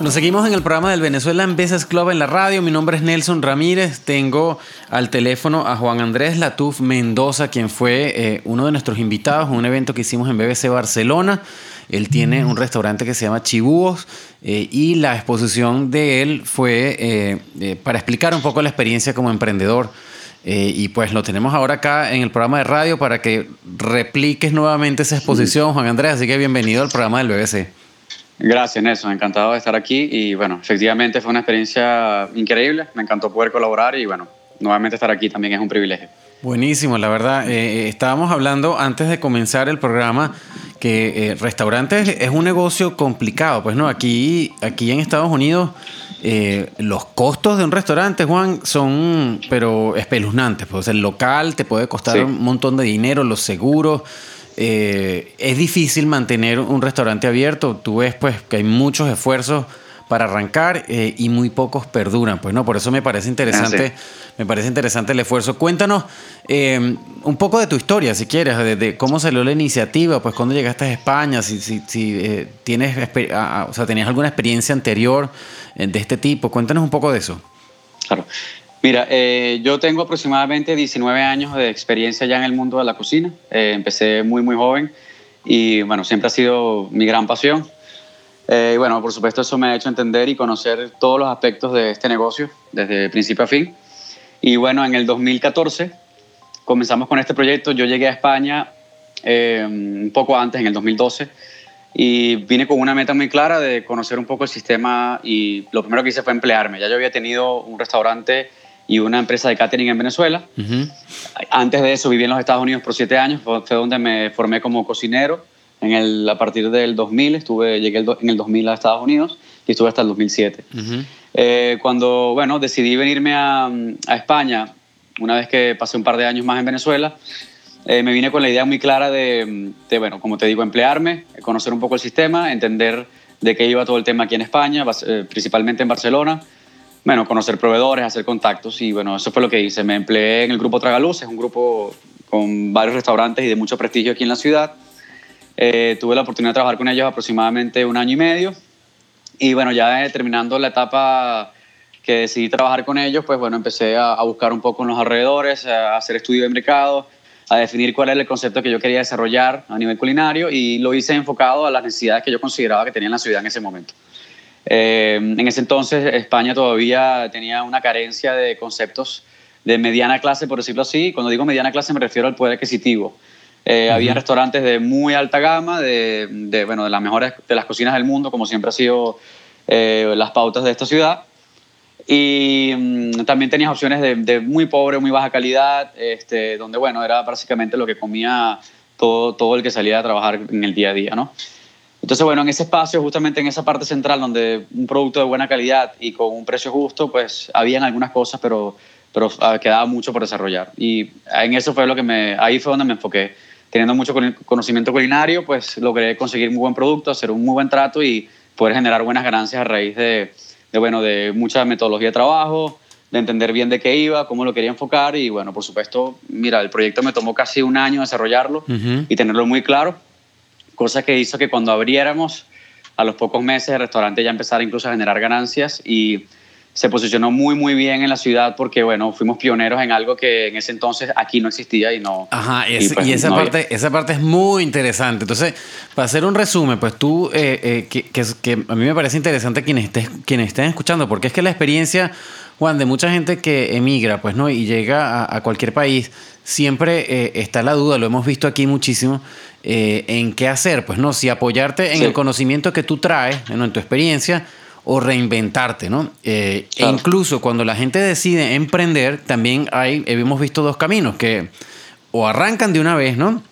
Nos seguimos en el programa del Venezuela en Business Club en la radio. Mi nombre es Nelson Ramírez. Tengo al teléfono a Juan Andrés Latuf Mendoza, quien fue eh, uno de nuestros invitados en un evento que hicimos en BBC Barcelona. Él tiene un restaurante que se llama Chibúos eh, y la exposición de él fue eh, para explicar un poco la experiencia como emprendedor. y pues lo tenemos ahora acá en el programa de radio para que repliques nuevamente esa exposición, Juan Andrés. Así que bienvenido al programa del BBC. Gracias, Nelson. Encantado de estar aquí y bueno, efectivamente fue una experiencia increíble. Me encantó poder colaborar y bueno, nuevamente estar aquí también es un privilegio. Buenísimo, la verdad. Eh, eh, estábamos hablando antes de comenzar el programa que eh, restaurantes es un negocio complicado. Pues no, aquí, aquí en Estados Unidos los costos de un restaurante, Juan, son pero espeluznantes. Pues el local te puede costar un montón de dinero, los seguros. Eh, es difícil mantener un restaurante abierto. Tú ves pues que hay muchos esfuerzos para arrancar eh, y muy pocos perduran. Pues no, por eso me parece interesante, ah, me parece interesante el esfuerzo. Cuéntanos em, un poco de tu historia, si quieres, de, cómo salió la iniciativa, pues cuando llegaste a España, si, si, si eh, tienes, o sea, tenías alguna experiencia anterior de este tipo. Cuéntanos un poco de eso. Claro. Mira, eh, yo tengo aproximadamente 19 años de experiencia ya en el mundo de la cocina. Eh, empecé muy, muy joven y bueno, siempre ha sido mi gran pasión. Eh, bueno, por supuesto eso me ha hecho entender y conocer todos los aspectos de este negocio desde principio a fin. Y bueno, en el 2014 comenzamos con este proyecto. Yo llegué a España un poco antes, en el 2012, y vine con una meta muy clara de conocer un poco el sistema y lo primero que hice fue emplearme. Ya yo había tenido un restaurante y una empresa de catering en Venezuela. Antes de eso viví en los Estados Unidos por siete años, fue donde me formé como cocinero. En el, a partir del 2000, estuve, llegué en el 2000 a Estados Unidos y estuve hasta el 2007. Eh, cuando, bueno, decidí venirme a, a, España, una vez que pasé un par de años más en Venezuela, eh, me vine con la idea muy clara de, de, bueno, como te digo, emplearme, conocer un poco el sistema, entender de qué iba todo el tema aquí en España, eh, principalmente en Barcelona, bueno, conocer proveedores, hacer contactos y bueno, eso fue lo que hice. Me empleé en el grupo Tragaluz, es un grupo con varios restaurantes y de mucho prestigio aquí en la ciudad. Eh, tuve la oportunidad de trabajar con ellos aproximadamente un año y medio y bueno, ya terminando la etapa que decidí trabajar con ellos, pues bueno, empecé a, a buscar un poco en los alrededores, a hacer estudio de mercado, a definir cuál era el concepto que yo quería desarrollar a nivel culinario y lo hice enfocado a las necesidades que yo consideraba que tenía en la ciudad en ese momento. Eh, en ese entonces España todavía tenía una carencia de conceptos de mediana clase, por decirlo así. Cuando digo mediana clase me refiero al poder adquisitivo. Eh, había restaurantes de muy alta gama, de, de, bueno, de las mejores de las cocinas del mundo, como siempre ha sido eh, las pautas de esta ciudad. Y mm, también tenías opciones de, de, muy pobre, muy baja calidad, este, donde, bueno, era básicamente lo que comía todo, todo el que salía a trabajar en el día a día, ¿no? Entonces, bueno, en ese espacio, justamente en esa parte central, donde un producto de buena calidad y con un precio justo, pues habían algunas cosas, pero, pero ah, quedaba mucho por desarrollar. Y en eso fue lo que me, ahí fue donde me enfoqué. Teniendo mucho conocimiento culinario, pues logré conseguir muy buen producto, hacer un muy buen trato y poder generar buenas ganancias a raíz de, de bueno, de mucha metodología de trabajo, de entender bien de qué iba, cómo lo quería enfocar y bueno, por supuesto, mira, el proyecto me tomó casi un año desarrollarlo y tenerlo muy claro cosa que hizo que cuando abriéramos, a los pocos meses, el restaurante ya empezara incluso a generar ganancias y se posicionó muy, muy bien en la ciudad porque, bueno, fuimos pioneros en algo que en ese entonces aquí no existía y no... Ajá, y, pues, esa, parte, esa parte es muy interesante. Entonces, para hacer un resumen, pues tú, eh, eh, que, que, a mí me parece interesante quienes, estés, quienes estén escuchando, porque es que la experiencia, Juan, de mucha gente que emigra, pues, ¿no? Y llega a, cualquier país, siempre eh, está la duda, lo hemos visto aquí muchísimo, eh, en qué hacer, pues no, si apoyarte en el conocimiento que tú traes, en tu experiencia, o reinventarte, ¿no? Eh, e incluso cuando la gente decide emprender, también hay, hemos visto dos caminos, que o arrancan de una vez, ¿no?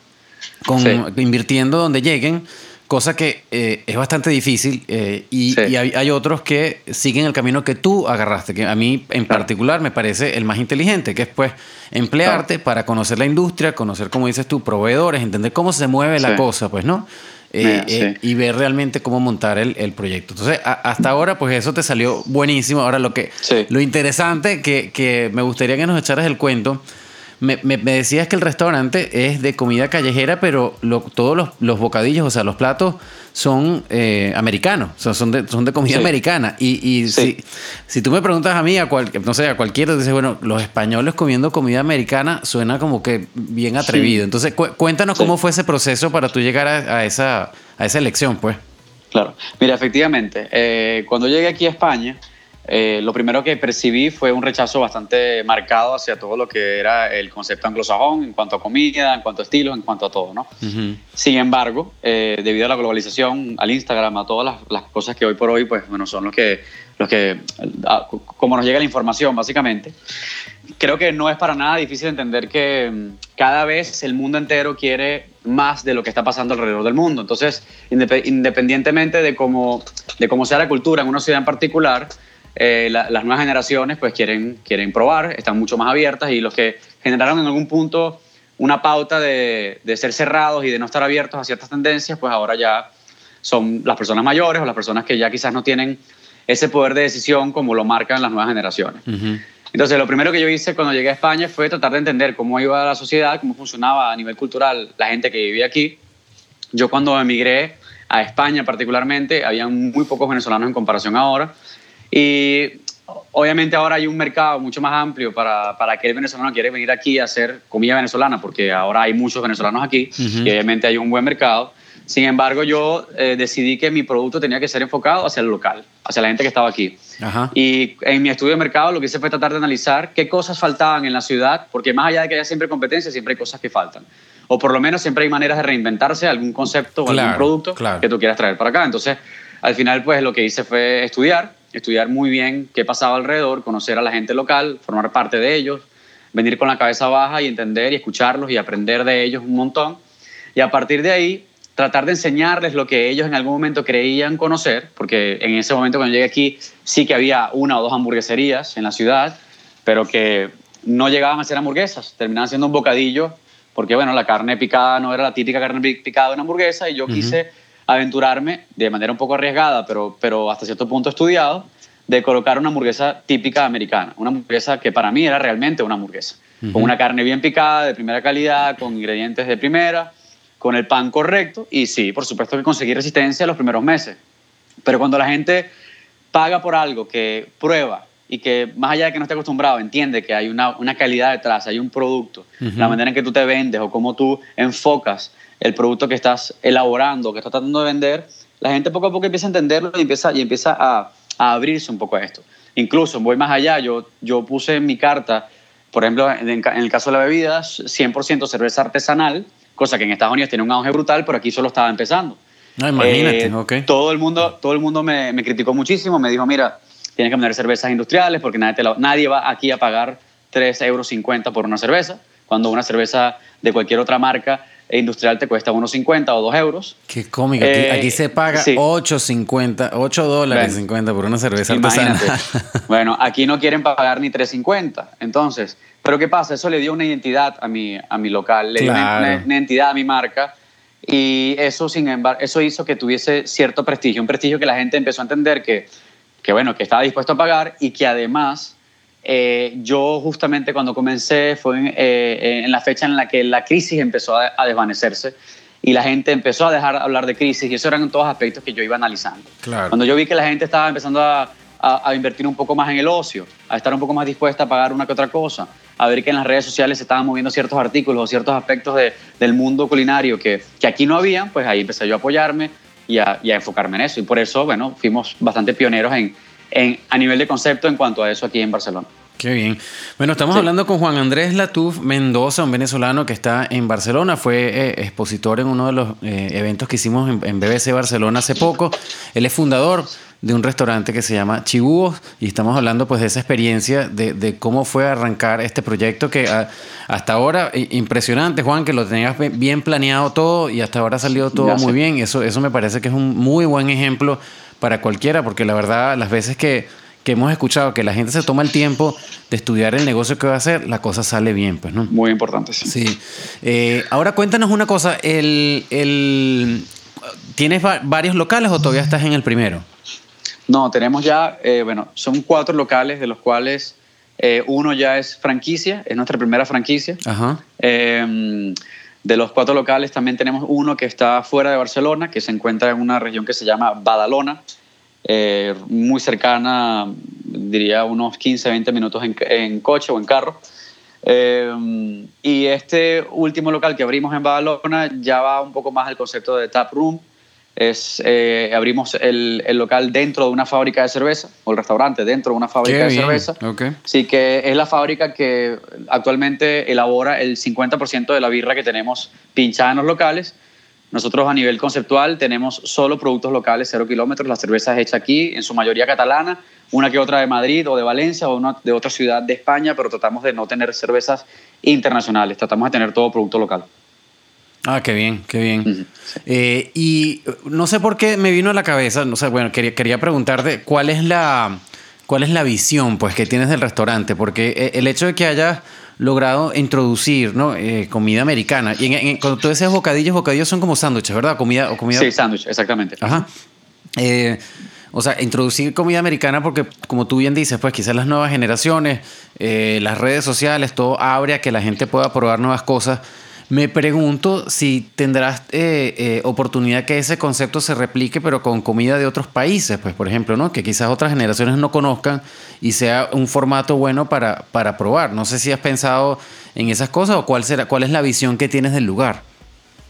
Con, Invirtiendo donde lleguen, cosa que eh, es bastante difícil eh, y, hay, otros que siguen el camino que tú agarraste, que a mí en particular me parece el más inteligente, que es pues emplearte para conocer la industria, conocer, como dices tú, proveedores, entender cómo se mueve la cosa, pues, ¿no? Eh, y ver realmente cómo montar el, el proyecto. Entonces, hasta ahora, pues eso te salió buenísimo. Ahora, lo que lo interesante que, que me gustaría que nos echaras el cuento, me, me, decías que el restaurante es de comida callejera, pero todos los, los, bocadillos, o sea, los platos son eh, americanos, son, de, son de comida americana. Y, y si, si, tú me preguntas a mí, a cual, no sé, a cualquiera, dices, bueno, los españoles comiendo comida americana suena como que bien atrevido. Entonces, cuéntanos cómo fue ese proceso para tú llegar a, esa, a esa elección, pues. Claro, mira, efectivamente, eh, cuando llegué aquí a España, eh, lo primero que percibí fue un rechazo bastante marcado hacia todo lo que era el concepto anglosajón en cuanto a comida, en cuanto a estilos, en cuanto a todo, ¿no? Sin embargo, eh, debido a la globalización, al Instagram, a todas las, cosas que hoy por hoy, pues, bueno, son los que, los que, como nos llega la información, básicamente, creo que no es para nada difícil entender que mm, cada vez el mundo entero quiere más de lo que está pasando alrededor del mundo. Entonces, independientemente de cómo, de cómo sea la cultura en una ciudad en particular, eh, las nuevas generaciones pues quieren, quieren probar, están mucho más abiertas y los que generaron en algún punto una pauta de, de, ser cerrados y de no estar abiertos a ciertas tendencias, pues ahora ya son las personas mayores o las personas que ya quizás no tienen ese poder de decisión como lo marcan las nuevas generaciones. Entonces, lo primero que yo hice cuando llegué a España fue tratar de entender cómo iba la sociedad, cómo funcionaba a nivel cultural la gente que vivía aquí. Yo cuando emigré a España particularmente, había muy pocos venezolanos en comparación ahora. Y obviamente ahora hay un mercado mucho más amplio para, para aquel venezolano que quiere venir aquí a hacer comida venezolana, porque ahora hay muchos venezolanos aquí y obviamente hay un buen mercado. Sin embargo, yo eh, decidí que mi producto tenía que ser enfocado hacia el local, hacia la gente que estaba aquí. Y en mi estudio de mercado lo que hice fue tratar de analizar qué cosas faltaban en la ciudad, porque más allá de que haya siempre competencia, siempre hay cosas que faltan. O por lo menos siempre hay maneras de reinventarse algún concepto o algún producto que tú quieras traer para acá. Entonces, al final, pues lo que hice fue estudiar estudiar muy bien qué pasaba alrededor, conocer a la gente local, formar parte de ellos, venir con la cabeza baja y entender y escucharlos y aprender de ellos un montón. Y a partir de ahí, tratar de enseñarles lo que ellos en algún momento creían conocer, porque en ese momento cuando llegué aquí sí que había una o dos hamburgueserías en la ciudad, pero que no llegaban a ser hamburguesas, terminaban siendo un bocadillo, porque bueno, la carne picada no era la típica carne picada de una hamburguesa y yo quise aventurarme de manera un poco arriesgada, pero, pero hasta cierto punto estudiado, de colocar una hamburguesa típica americana, una hamburguesa que para mí era realmente una hamburguesa, con una carne bien picada, de primera calidad, con ingredientes de primera, con el pan correcto y sí, por supuesto que conseguí resistencia los primeros meses. Pero cuando la gente paga por algo que prueba y que más allá de que no esté acostumbrado, entiende que hay una, una calidad detrás, hay un producto, la manera en que tú te vendes o cómo tú enfocas el producto que estás elaborando, que estás tratando de vender, la gente poco a poco empieza a entenderlo y empieza, y empieza a, a abrirse un poco a esto. Incluso, voy más allá, yo, yo puse en mi carta, por ejemplo, en, el caso de la bebida, 100% cerveza artesanal, cosa que en Estados Unidos tiene un auge brutal, pero aquí solo estaba empezando. No, imagínate, eh, Todo el mundo, todo el mundo me, me, criticó muchísimo, me dijo, mira, tienes que poner cervezas industriales porque nadie, nadie va aquí a pagar 3,50 euros por una cerveza, cuando una cerveza de cualquier otra marca industrial te cuesta 1,50 o 2 euros. Qué cómico. Aquí, eh, se paga 8,50, 8 dólares 50 por una cerveza artesanal. bueno, aquí no quieren pagar ni 3,50. Entonces, ¿pero qué pasa? Eso le dio una identidad a mi, a mi local, le dio una, identidad a mi marca. Y eso, sin embargo, eso hizo que tuviese cierto prestigio, un prestigio que la gente empezó a entender que, que bueno, que estaba dispuesto a pagar y que además eh, yo justamente cuando comencé fue eh, en, la fecha en la que la crisis empezó a, desvanecerse y la gente empezó a dejar de hablar de crisis y eso eran todos aspectos que yo iba analizando. Cuando yo vi que la gente estaba empezando a, invertir un poco más en el ocio, a estar un poco más dispuesta a pagar una que otra cosa, a ver que en las redes sociales se estaban moviendo ciertos artículos o ciertos aspectos del mundo culinario que, que, aquí no habían, pues ahí empecé yo a apoyarme y a, y a enfocarme en eso. Y por eso, bueno, fuimos bastante pioneros en, en, a nivel de concepto en cuanto a eso aquí en Barcelona. Qué bien. Bueno, estamos hablando con Juan Andrés Latuf Mendoza, un venezolano que está en Barcelona. Fue eh, expositor en uno de los eh, eventos que hicimos en, BBC Barcelona hace poco. Él es fundador de un restaurante que se llama Chibúos y estamos hablando pues de esa experiencia de, cómo fue arrancar este proyecto que ah, hasta ahora impresionante Juan que lo tenías bien planeado todo y hasta ahora salió todo muy bien eso eso me parece que es un muy buen ejemplo para cualquiera porque la verdad las veces que que hemos escuchado que la gente se toma el tiempo de estudiar el negocio que va a hacer, la cosa sale bien, pues, ¿no? Muy importante, sí. Sí. Eh, ahora cuéntanos una cosa, el, el, ¿tienes varios locales o todavía estás en el primero? No, tenemos ya, eh, bueno, son cuatro locales de los cuales Eh, uno ya es franquicia, es nuestra primera franquicia. Em, de los cuatro locales también tenemos uno que está fuera de Barcelona, que se encuentra en una región que se llama Badalona, eh, muy cercana, diría unos 15, 20 minutos en, coche o en carro. Em, y este último local que abrimos en Badalona ya va un poco más al concepto de tap room, es eh, abrimos el, el, local dentro de una fábrica de cerveza, o el restaurante dentro de una fábrica de cerveza. Okay. Sí, que es la fábrica que actualmente elabora el 50% de la birra que tenemos pinchada en los locales. Nosotros a nivel conceptual tenemos solo productos locales, cero kilómetros, la cerveza es hecha aquí, en su mayoría catalana, una que otra de Madrid o de Valencia o una de otra ciudad de España, pero tratamos de no tener cervezas internacionales, tratamos de tener todo producto local. Ah, qué bien, qué bien. Eh, y no sé por qué me vino a la cabeza, no sé, bueno, quería, quería preguntarte cuál es la cuál es la visión pues que tienes del restaurante, porque eh, el hecho de que hayas logrado introducir ¿no? Eh, comida americana, y cuando tú decías bocadillos, bocadillos son como sándwiches, ¿verdad? Comida, o comida... Sí, sándwich, exactamente. Ajá. o sea, introducir comida americana porque, como tú bien dices, pues quizás las nuevas generaciones, las redes sociales, todo abre a que la gente pueda probar nuevas cosas. Me pregunto si tendrás eh, eh, oportunidad que ese concepto se replique, pero con comida de otros países, pues por ejemplo, ¿no? Que quizás otras generaciones no conozcan y sea un formato bueno para, para probar. No sé si has pensado en esas cosas o cuál será, cuál es la visión que tienes del lugar.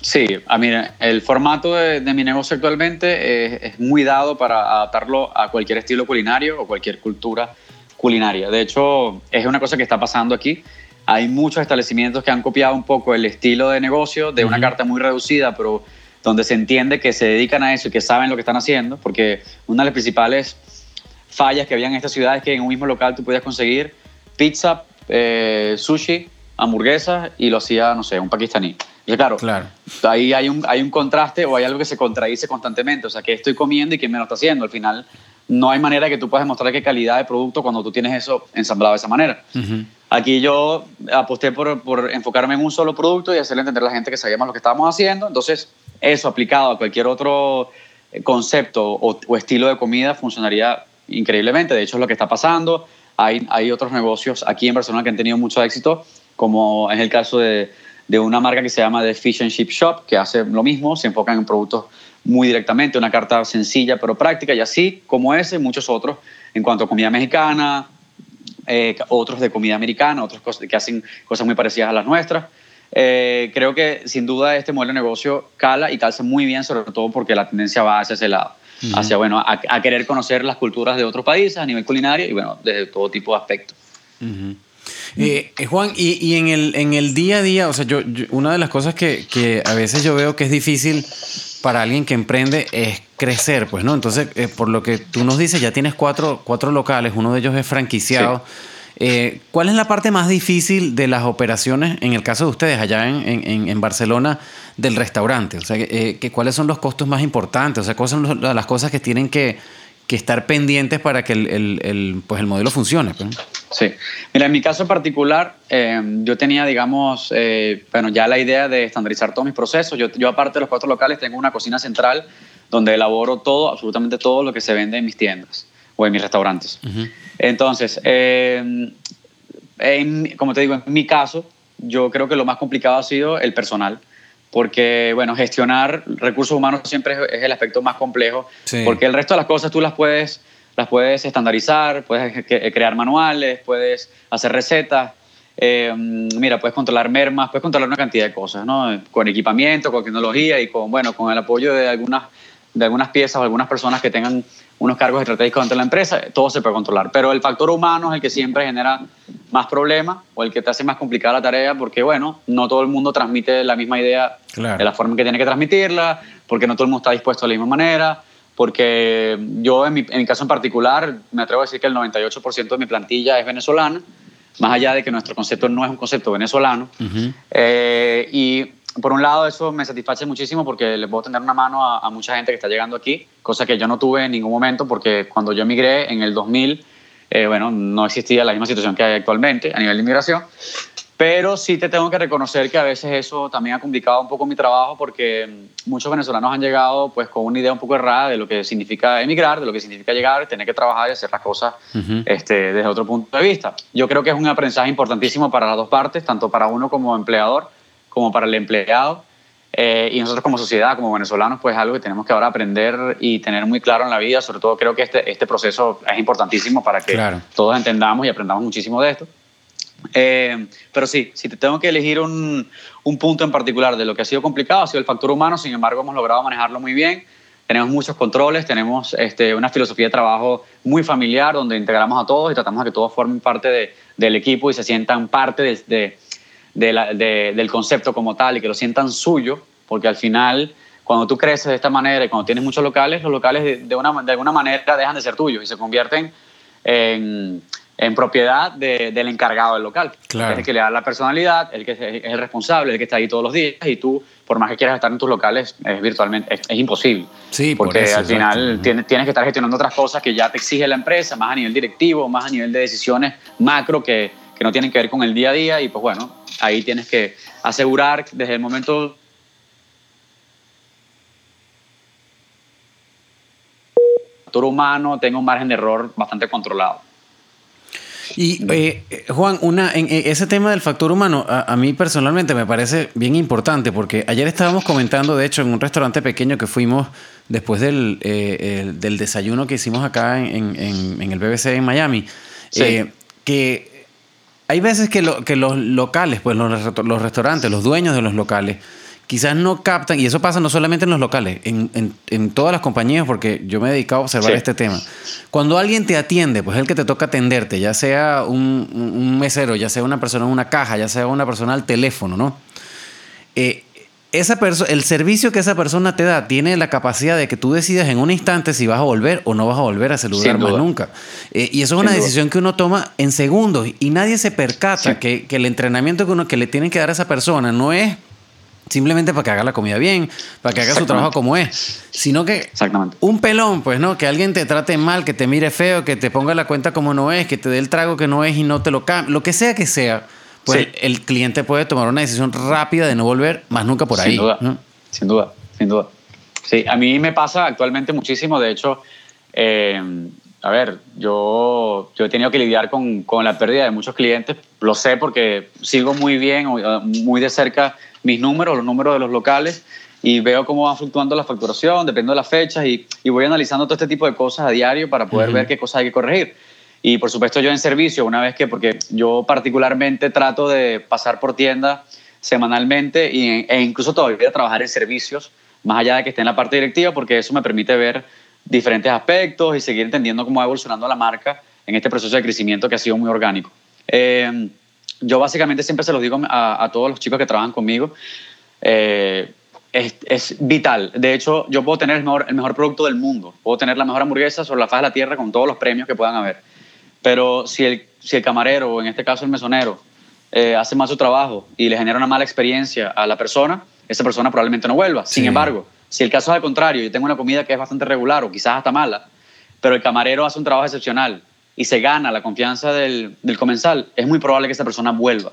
Sí, a mí el formato de, mi negocio actualmente es, muy dado para adaptarlo a cualquier estilo culinario o cualquier cultura culinaria. De hecho, es una cosa que está pasando aquí hay muchos establecimientos que han copiado un poco el estilo de negocio de una carta muy reducida, pero donde se entiende que se dedican a eso y que saben lo que están haciendo, porque una de las principales fallas que había en esta ciudad es que en un mismo local tú podías conseguir pizza, eh, sushi, hamburguesas y lo hacía, no sé, un pakistaní. Y claro, claro, ahí hay un, hay un contraste o hay algo que se contradice constantemente. O sea, que estoy comiendo y quién me lo está haciendo. Al final, no hay manera que tú puedas demostrar qué calidad de producto cuando tú tienes eso ensamblado de esa manera. Aquí yo aposté por, por, enfocarme en un solo producto y hacerle entender a la gente que sabíamos lo que estábamos haciendo. Entonces, eso aplicado a cualquier otro eh, concepto o, estilo de comida funcionaría increíblemente. De hecho, es lo que está pasando. Hay, hay otros negocios aquí en Barcelona que han tenido mucho éxito, como es el caso de, de una marca que se llama The Fish and Chip Shop, que hace lo mismo, se enfocan en productos muy directamente, una carta sencilla pero práctica, y así como ese, muchos otros en cuanto a comida mexicana, eh, otros de comida americana, otros que hacen cosas muy parecidas a las nuestras. Eh, creo que sin duda este modelo de negocio cala y calza muy bien, sobre todo porque la tendencia va hacia ese lado, hacia bueno, a, querer conocer las culturas de otros países a nivel culinario y bueno, desde todo tipo de aspectos. Eh, Juan, y, y, en, el, en el día a día, o sea, yo, una de las cosas que, que, a veces yo veo que es difícil para alguien que emprende es crecer, pues, ¿no? Entonces, eh, por lo que tú nos dices, ya tienes cuatro, cuatro locales, uno de ellos es franquiciado. Eh, ¿Cuál es la parte más difícil de las operaciones, en el caso de ustedes, allá en, en, en Barcelona, del restaurante? O sea, eh, que, ¿cuáles son los costos más importantes? O sea, ¿cuáles son las cosas que tienen que, que estar pendientes para que el, el, el, pues el modelo funcione? Pues? Sí. Mira, en mi caso particular, eh, yo tenía, digamos, eh, bueno, ya la idea de estandarizar todos mis procesos. Yo, yo, aparte de los cuatro locales, tengo una cocina central donde elaboro todo, absolutamente todo lo que se vende en mis tiendas o en mis restaurantes. Entonces, eh, como te digo, en mi caso, yo creo que lo más complicado ha sido el personal porque, bueno, gestionar recursos humanos siempre es el aspecto más complejo, porque el resto de las cosas tú las puedes las puedes estandarizar, puedes crear manuales, puedes hacer recetas. Eh, mira, puedes controlar mermas, puedes controlar una cantidad de cosas, ¿no? Con equipamiento, con tecnología y con, bueno, con el apoyo de algunas, de algunas piezas o algunas personas que tengan unos cargos estratégicos dentro de la empresa, todo se puede controlar. Pero el factor humano es el que siempre genera más problemas o el que te hace más complicada la tarea porque, bueno, no todo el mundo transmite la misma idea de la forma en que tiene que transmitirla, porque no todo el mundo está dispuesto de la misma manera porque yo en mi, en mi, caso en particular me atrevo a decir que el 98% de mi plantilla es venezolana, más allá de que nuestro concepto no es un concepto venezolano. eh, y por un lado eso me satisface muchísimo porque le puedo tener una mano a, a, mucha gente que está llegando aquí, cosa que yo no tuve en ningún momento porque cuando yo emigré en el 2000, eh, bueno, no existía la misma situación que hay actualmente a nivel de inmigración. Pero sí te tengo que reconocer que a veces eso también ha complicado un poco mi trabajo porque muchos venezolanos han llegado pues con una idea un poco errada de lo que significa emigrar, de lo que significa llegar, tener que trabajar y hacer las cosas este, desde otro punto de vista. Yo creo que es un aprendizaje importantísimo para las dos partes, tanto para uno como empleador como para el empleado. Eh, y nosotros como sociedad, como venezolanos, pues es algo que tenemos que ahora aprender y tener muy claro en la vida. Sobre todo creo que este, este proceso es importantísimo para que todos entendamos y aprendamos muchísimo de esto. Eh, pero sí, si te tengo que elegir un, un, punto en particular de lo que ha sido complicado, ha sido el factor humano, sin embargo hemos logrado manejarlo muy bien. Tenemos muchos controles, tenemos este, una filosofía de trabajo muy familiar donde integramos a todos y tratamos de que todos formen parte de, del equipo y se sientan parte de, de, del concepto como tal y que lo sientan suyo, porque al final cuando tú creces de esta manera y cuando tienes muchos locales, los locales de, una, de alguna manera dejan de ser tuyos y se convierten en en propiedad del encargado del local. Claro. Es el que le da la personalidad, el que es el responsable, el que está ahí todos los días y tú, por más que quieras estar en tus locales, es virtualmente, es, imposible. Sí, porque al final tienes, tienes, que estar gestionando otras cosas que ya te exige la empresa, más a nivel directivo, más a nivel de decisiones macro que, que no tienen que ver con el día a día y pues bueno, ahí tienes que asegurar desde el momento humano tenga un margen de error bastante controlado. Y eh, Juan, una, en, ese tema del factor humano, a, mí personalmente me parece bien importante porque ayer estábamos comentando, de hecho, en un restaurante pequeño que fuimos después del, eh, del desayuno que hicimos acá en, en, el BBC en Miami, eh, que hay veces que, lo, que los locales, pues los, los restaurantes, los dueños de los locales, quizás no captan, y eso pasa no solamente en los locales, en, en, en todas las compañías, porque yo me he dedicado a observar este tema. Cuando alguien te atiende, pues es el que te toca atenderte, ya sea un, un, mesero, ya sea una persona en una caja, ya sea una persona al teléfono, ¿no? Eh, esa el servicio que esa persona te da tiene la capacidad de que tú decidas en un instante si vas a volver o no vas a volver a ese lugar más nunca. Eh, y eso es una decisión que uno toma en segundos y nadie se percata que, que, el entrenamiento que, uno, que le tienen que dar a esa persona no es simplemente para que haga la comida bien, para que haga su trabajo como es, sino que un pelón, pues no, que alguien te trate mal, que te mire feo, que te ponga la cuenta como no es, que te dé el trago que no es y no te lo cambie, lo que sea que sea, pues el cliente puede tomar una decisión rápida de no volver más nunca por ahí. Sin duda, sin duda, sin duda. Sí, a mí me pasa actualmente muchísimo, de hecho, eh, a ver, yo, yo he tenido que lidiar con, con la pérdida de muchos clientes, lo sé porque sigo muy bien, muy de cerca mis números, los números de los locales y veo cómo va fluctuando la facturación, dependiendo de las fechas y, y voy analizando todo este tipo de cosas a diario para poder ver qué cosas hay que corregir. Y por supuesto yo en servicio, una vez que, porque yo particularmente trato de pasar por tienda semanalmente y, e incluso todavía trabajar en servicios, más allá de que esté en la parte directiva, porque eso me permite ver diferentes aspectos y seguir entendiendo cómo va evolucionando la marca en este proceso de crecimiento que ha sido muy orgánico. Eh, yo básicamente siempre se los digo a, todos los chicos que trabajan conmigo, eh, es, vital. De hecho, yo puedo tener el mejor, el mejor producto del mundo, puedo tener la mejor hamburguesa sobre la faz de la tierra con todos los premios que puedan haber. Pero si el, si el camarero, o en este caso el mesonero, eh, hace mal su trabajo y le genera una mala experiencia a la persona, esa persona probablemente no vuelva. Sin embargo, si el caso es al contrario, yo tengo una comida que es bastante regular o quizás hasta mala, pero el camarero hace un trabajo excepcional y se gana la confianza del, del comensal, es muy probable que esa persona vuelva.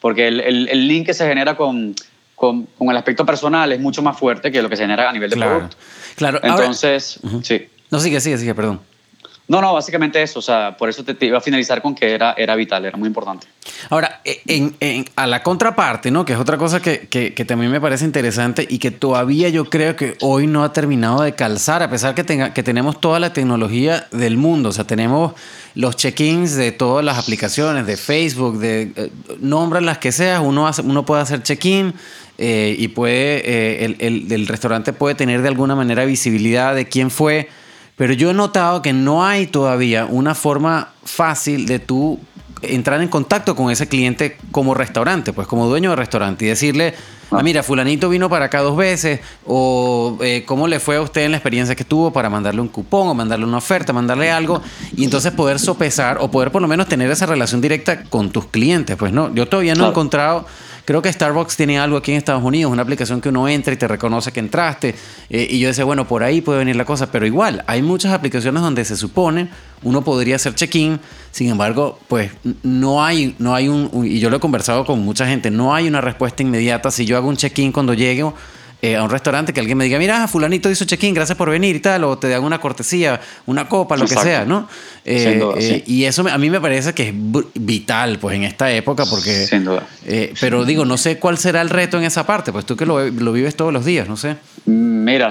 Porque el, el, link que se genera con, con, con, el aspecto personal es mucho más fuerte que lo que se genera a nivel de producto. Claro. Entonces, sí. No, sigue, sigue, sigue, perdón. No, no, básicamente eso. O sea, por eso te, iba a finalizar con que era, era vital, era muy importante. Ahora, en, en, a la contraparte, ¿no? Que es otra cosa que, que, que, también me parece interesante y que todavía yo creo que hoy no ha terminado de calzar, a pesar que, tenga, que tenemos toda la tecnología del mundo. O sea, tenemos los check-ins de todas las aplicaciones, de Facebook, de eh, las que seas, uno, hace, uno puede hacer check-in. Eh, y puede, eh, el, el, el restaurante puede tener de alguna manera visibilidad de quién fue, pero yo he notado que no hay todavía una forma fácil de tú entrar en contacto con ese cliente como restaurante, pues como dueño de restaurante y decirle, ah, mira, fulanito vino para acá dos veces, o eh, cómo le fue a usted en la experiencia que tuvo para mandarle un cupón o mandarle una oferta, mandarle algo, y entonces poder sopesar o poder por lo menos tener esa relación directa con tus clientes. Pues no, yo todavía no he encontrado creo que Starbucks tiene algo aquí en Estados Unidos, una aplicación que uno entra y te reconoce que entraste. Eh, y yo decía, bueno, por ahí puede venir la cosa, pero igual, hay muchas aplicaciones donde se supone uno podría hacer check-in, sin embargo, pues no hay, no hay un, y yo lo he conversado con mucha gente, no hay una respuesta inmediata. Si yo hago un check-in cuando llego, eh, a un restaurante que alguien me diga, mira, fulanito hizo check-in, gracias por venir y tal, o te dan una cortesía, una copa, lo que sea, ¿no? Eh, eh, y eso a mí me parece que es vital, pues, en esta época, porque... Sin duda. pero digo, no sé cuál será el reto en esa parte, pues tú que lo, lo vives todos los días, no sé. Mira,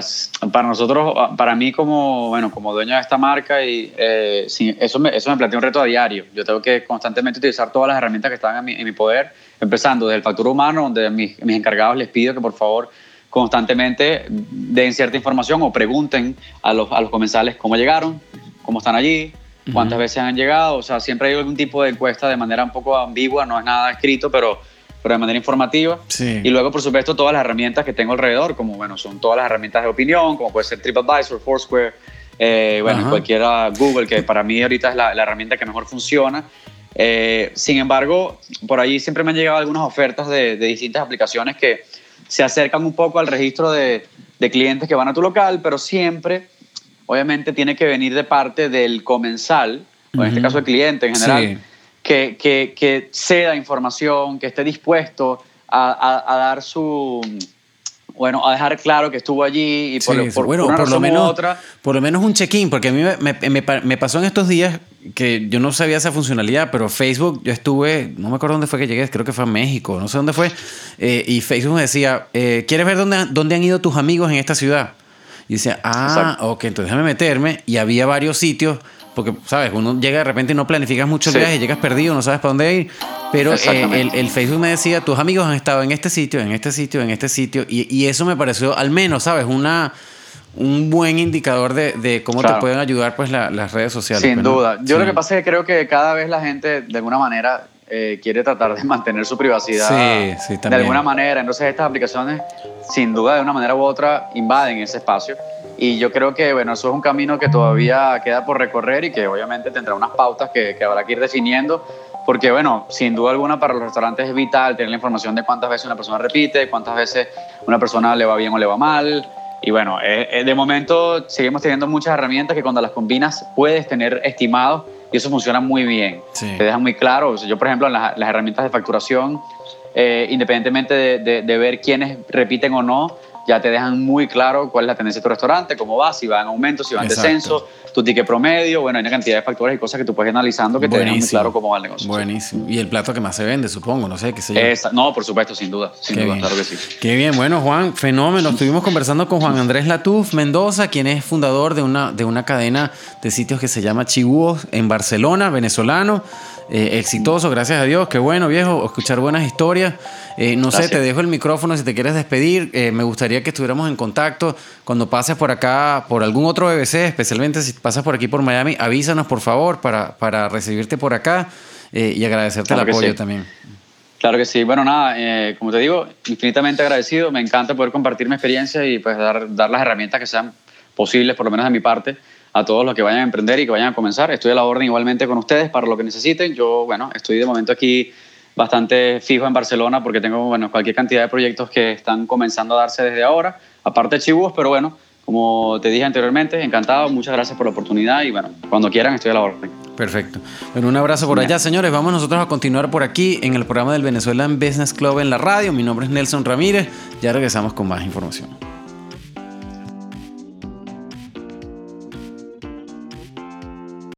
para nosotros, para mí como, bueno, como dueño de esta marca, y, eso, me, eso me plantea un reto a diario. Yo tengo que constantemente utilizar todas las herramientas que están en mi, en mi poder, empezando desde el factor humano, donde mis, mis encargados les pido que por favor constantemente den cierta información o pregunten a los, a los comensales cómo llegaron, cómo están allí, cuántas veces han llegado. O sea, siempre hay algún tipo de encuesta de manera un poco ambigua, no es nada escrito, pero, pero de manera informativa. Y luego, por supuesto, todas las herramientas que tengo alrededor, como bueno, son todas las herramientas de opinión, como puede ser TripAdvisor, Foursquare, eh, bueno, cualquiera Google, que para mí ahorita es la, herramienta que mejor funciona. Eh, sin embargo, por ahí siempre me han llegado algunas ofertas de, de distintas aplicaciones que se acercan un poco al registro de, de clientes que van a tu local, pero siempre, obviamente, tiene que venir de parte del comensal, o en este caso el cliente en general, que, que, que ceda información, que esté dispuesto a, a, dar su, bueno, a dejar claro que estuvo allí y por, por, bueno, por lo menos, otra. Por lo menos un check-in, porque a mí me, me, me, pasó en estos días que yo no sabía esa funcionalidad, pero Facebook, yo estuve, no me acuerdo dónde fue que llegué, creo que fue a México, no sé dónde fue, eh, y Facebook me decía, eh, ¿quieres ver dónde, dónde han ido tus amigos en esta ciudad? Y decía, ah, ok, entonces déjame meterme, y había varios sitios, porque, ¿sabes? Uno llega de repente y no planificas mucho el viaje, llegas perdido, no sabes para dónde ir, pero eh, el, el, Facebook me decía, tus amigos han estado en este sitio, en este sitio, en este sitio, y, y eso me pareció, al menos, ¿sabes? Una un buen indicador de, de cómo te pueden ayudar pues las redes sociales. Sin pues, duda. Yo lo que pasa es que creo que cada vez la gente de alguna manera eh, quiere tratar de mantener su privacidad sí, sí, de alguna manera. Entonces estas aplicaciones sin duda de una manera u otra invaden ese espacio. Y yo creo que bueno, eso es un camino que todavía queda por recorrer y que obviamente tendrá unas pautas que, que habrá que ir definiendo porque bueno, sin duda alguna para los restaurantes es vital tener la información de cuántas veces una persona repite, cuántas veces una persona le va bien o le va mal, y bueno, eh, eh, de momento seguimos teniendo muchas herramientas que cuando las combinas puedes tener estimados y eso funciona muy bien. Te dejan muy claro. yo, por ejemplo, en las, herramientas de facturación, eh, independientemente de, de, ver quiénes repiten o no, ya te dejan muy claro cuál es la tendencia de tu restaurante, cómo va, si va en aumento, si va en descenso, tu ticket promedio, bueno, hay una cantidad de factores y cosas que tú puedes ir analizando que te dejan muy claro cómo va el negocio. Buenísimo. Y el plato que más se vende, supongo, no sé, qué sé yo. no, por supuesto, sin duda, sin duda, claro que sí. Qué bien, bueno, Juan, fenómeno. Estuvimos conversando con Juan Andrés Latuf Mendoza, quien es fundador de una, de una cadena de sitios que se llama Chibúos en Barcelona, venezolano. Eh, exitoso, gracias a Dios. Qué bueno, viejo, escuchar buenas historias. Eh, no sé, te dejo el micrófono si te quieres despedir. Eh, me gustaría que estuviéramos en contacto. Cuando pases por acá, por algún otro BBC, especialmente si pasas por aquí por Miami, avísanos por favor para, para recibirte por acá y agradecerte el apoyo también. Claro que sí. Bueno, nada, como te digo, infinitamente agradecido. Me encanta poder compartir mi experiencia y pues dar, dar las herramientas que sean posibles, por lo menos de mi parte a todos los que vayan a emprender y que vayan a comenzar. Estoy a la orden igualmente con ustedes para lo que necesiten. Yo, bueno, estoy de momento aquí bastante fijo en Barcelona porque tengo, bueno, cualquier cantidad de proyectos que están comenzando a darse desde ahora, aparte de Chibús, pero bueno, como te dije anteriormente, encantado, muchas gracias por la oportunidad y bueno, cuando quieran estoy a la orden. Perfecto. Bueno, un abrazo por allá, señores. Vamos nosotros a continuar por aquí en el programa del Venezuelan Business Club en la radio. Mi nombre es Nelson Ramírez. Ya regresamos con más información.